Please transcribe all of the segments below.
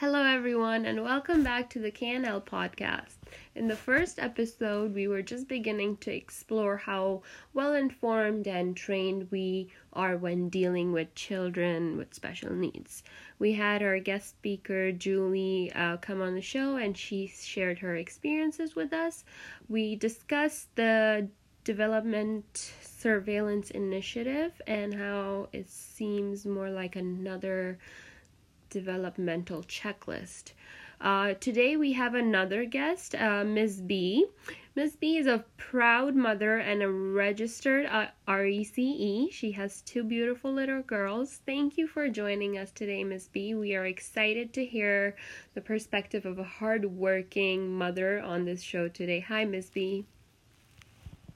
Hello, everyone, and welcome back to the KNL podcast. In the first episode, we were just beginning to explore how well informed and trained we are when dealing with children with special needs. We had our guest speaker, Julie, uh, come on the show, and she shared her experiences with us. We discussed the development surveillance initiative and how it seems more like another developmental checklist. Uh, today we have another guest, uh, Ms. B. Ms. B is a proud mother and a registered uh, RECE. She has two beautiful little girls. Thank you for joining us today, Ms. B. We are excited to hear the perspective of a hardworking mother on this show today. Hi, Ms. B.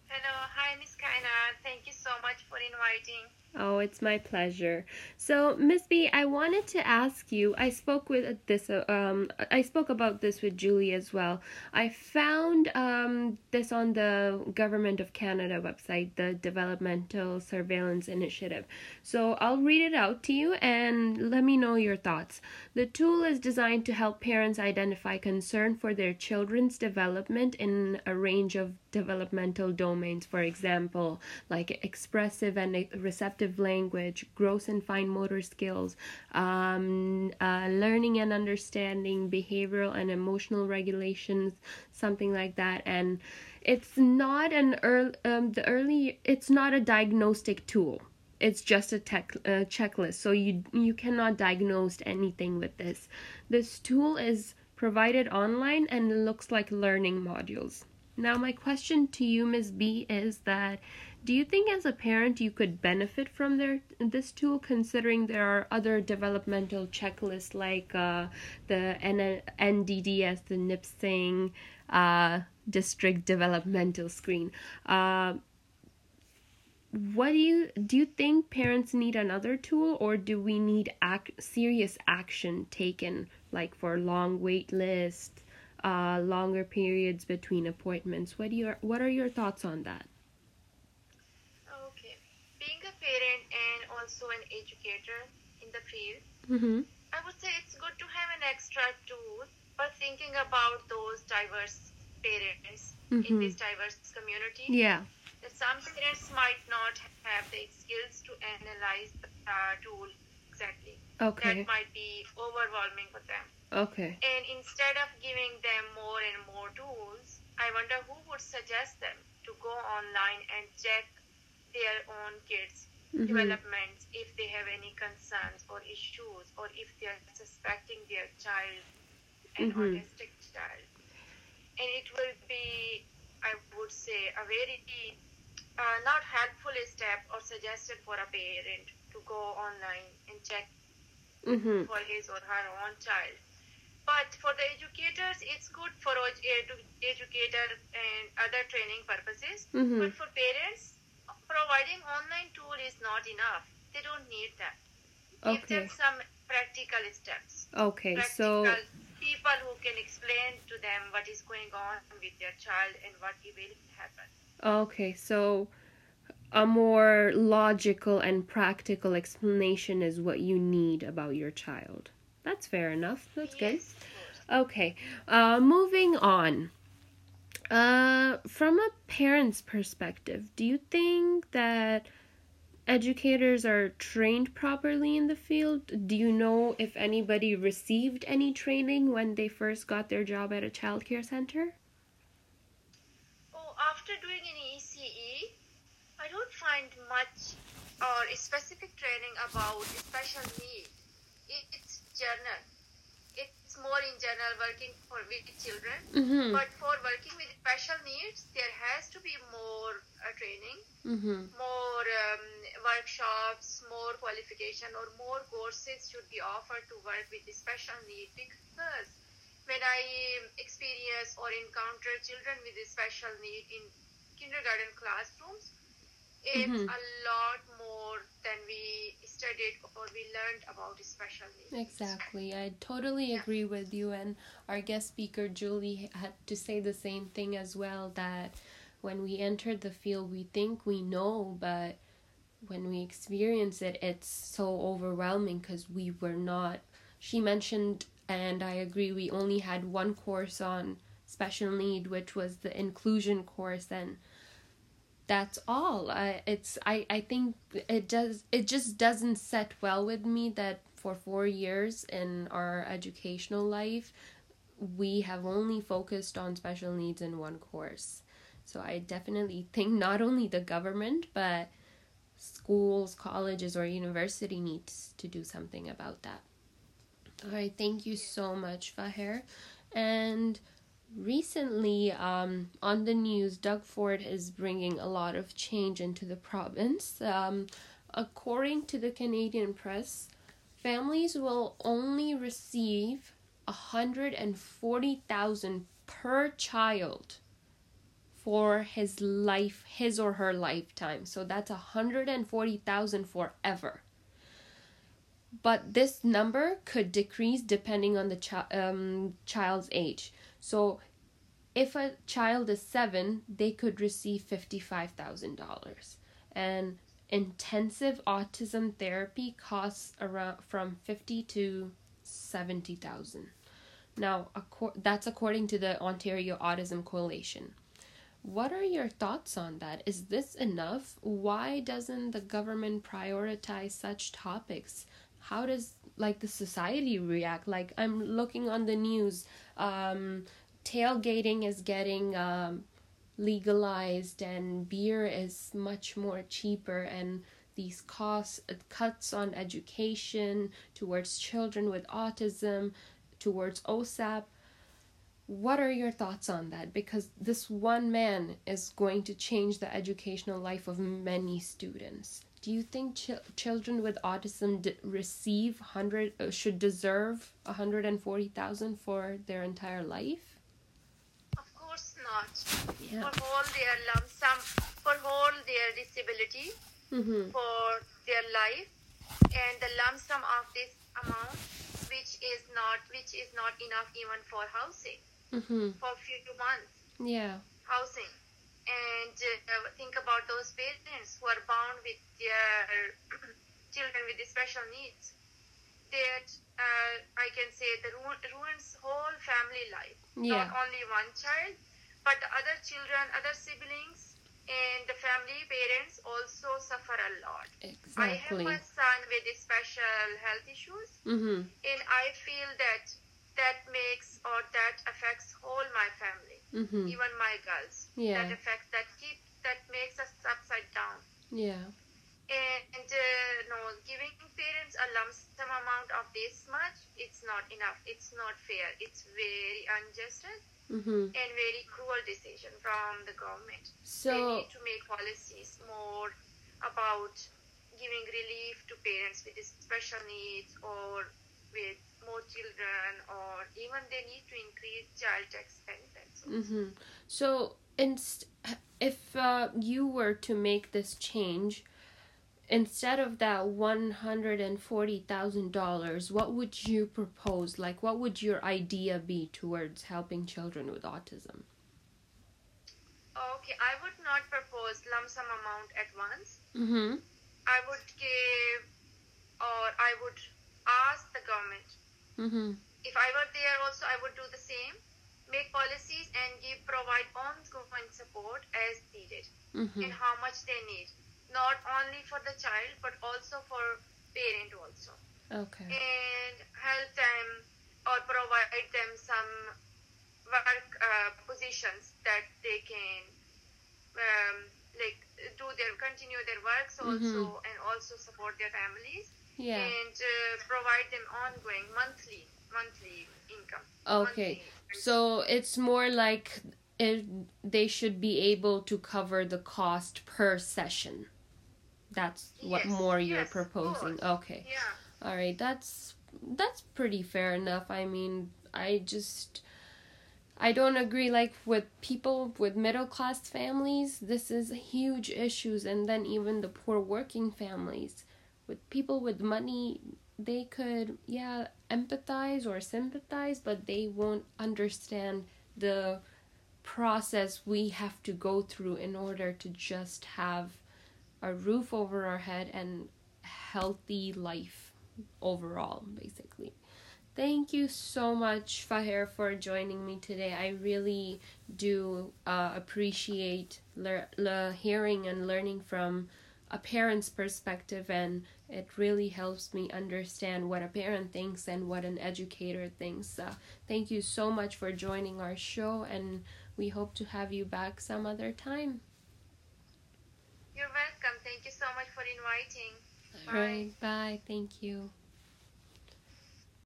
Hello, hi, Ms. Kaina. Thank you so much for inviting. Oh, it's my pleasure. So, Miss B, I wanted to ask you. I spoke with this. Um, I spoke about this with Julie as well. I found um this on the Government of Canada website, the Developmental Surveillance Initiative. So I'll read it out to you and let me know your thoughts. The tool is designed to help parents identify concern for their children's development in a range of developmental domains. For example, like expressive and receptive language, gross and fine motor skills, um, uh, learning and understanding, behavioral and emotional regulations, something like that. And it's not an early, um, the early, it's not a diagnostic tool. It's just a tech, uh, checklist, so you you cannot diagnose anything with this. This tool is provided online and looks like learning modules. Now, my question to you, Ms. B, is that do you think as a parent you could benefit from their this tool considering there are other developmental checklists like uh, the N- NDDS, the Nipissing uh, District Developmental Screen? Uh, what do you do you think parents need another tool or do we need ac- serious action taken like for long wait lists uh, longer periods between appointments what do you what are your thoughts on that parent and also an educator in the field, mm-hmm. I would say it's good to have an extra tool for thinking about those diverse parents mm-hmm. in this diverse community. Yeah. That some parents might not have the skills to analyze the uh, tool exactly. Okay. That might be overwhelming for them. Okay. And instead of giving them more and more tools, I wonder who would suggest them to go online and check their own kids mm-hmm. developments if they have any concerns or issues or if they are suspecting their child an mm-hmm. autistic child. And it will be, I would say, a very uh, not helpful step or suggested for a parent to go online and check mm-hmm. for his or her own child. But for the educators, it's good for educator and other training purposes. Mm-hmm. But for parents, providing online tool is not enough. They don't need that. Okay. Give them some practical steps. Okay, practical so people who can explain to them what is going on with their child and what will happen. Okay, so a more logical and practical explanation is what you need about your child. That's fair enough. That's yes, good. Okay, uh, moving on. Uh, from a parent's perspective, do you think that educators are trained properly in the field? Do you know if anybody received any training when they first got their job at a childcare center? Oh, after doing an ECE, I don't find much or specific training about special needs. It's general more in general working for with children mm-hmm. but for working with special needs there has to be more uh, training mm-hmm. more um, workshops more qualification or more courses should be offered to work with the special needs because when i experience or encounter children with special need in kindergarten classrooms it's mm-hmm. a lot more than we studied or we learned about special needs. Exactly. I totally yeah. agree with you. And our guest speaker, Julie, had to say the same thing as well that when we enter the field, we think we know, but when we experience it, it's so overwhelming because we were not. She mentioned and I agree we only had one course on special need which was the inclusion course and that's all. I, it's I, I think it does it just doesn't set well with me that for four years in our educational life we have only focused on special needs in one course. So i definitely think not only the government but schools colleges or university needs to do something about that. All right thank you so much fahir and recently um, on the news, Doug Ford is bringing a lot of change into the province. Um, according to the Canadian press, families will only receive 140,000 per child for his life his or her lifetime. So that's 140,000 forever. But this number could decrease depending on the chi- um, child's age so if a child is seven, they could receive $55,000. And intensive autism therapy costs around from 50 to 70,000. Now, that's according to the Ontario Autism Coalition. What are your thoughts on that? Is this enough? Why doesn't the government prioritize such topics? How does like the society react? Like I'm looking on the news, um, tailgating is getting um, legalized and beer is much more cheaper and these costs uh, cuts on education towards children with autism towards OSAP what are your thoughts on that? Because this one man is going to change the educational life of many students do you think ch- children with autism d- receive 100 uh, should deserve 140,000 for their entire life Of course not yeah. for all their lump sum, for all their disability, mm-hmm. for their life, and the lump sum of this amount, which is not, which is not enough even for housing mm-hmm. for few months. Yeah, housing, and uh, think about those parents who are bound with their children with special needs. That uh, I can say the ruins whole family life. Yeah. Not only one child, but the other children, other siblings, and the family parents also suffer a lot. Exactly. I have my son with special health issues, mm-hmm. and I feel that that makes or that affects whole my family, mm-hmm. even my girls. Yeah. That affects that keep that makes us upside down. Yeah. And uh, no, giving parents a lump sum amount of this much, it's not enough. It's not fair. It's very unjust mm-hmm. and very cruel decision from the government. So they need to make policies more about giving relief to parents with special needs or with more children or even they need to increase child tax benefits. Mm-hmm. So inst- if uh, you were to make this change, instead of that $140,000, what would you propose? Like, what would your idea be towards helping children with autism? Okay, I would not propose lump sum amount at once. Mm-hmm. I would give, or I would ask the government. Mm-hmm. If I were there also, I would do the same. Make policies and give provide ongoing support as needed mm-hmm. and how much they need not only for the child but also for parent also. Okay. And help them or provide them some work uh, positions that they can um, like do their continue their works mm-hmm. also and also support their families. Yeah. And uh, provide them ongoing monthly monthly income. Okay. Monthly. So it's more like it, they should be able to cover the cost per session that's what yes, more you're yes, proposing. Okay. Yeah. All right. That's that's pretty fair enough. I mean, I just I don't agree like with people with middle class families, this is huge issues. And then even the poor working families. With people with money they could yeah empathize or sympathize but they won't understand the process we have to go through in order to just have a roof over our head and healthy life overall basically Thank you so much, Fahir, for joining me today. I really do uh, appreciate le- le- hearing and learning from a parent's perspective, and it really helps me understand what a parent thinks and what an educator thinks. Uh, thank you so much for joining our show, and we hope to have you back some other time. You're welcome. Thank you so much for inviting. All right. Bye. Thank you.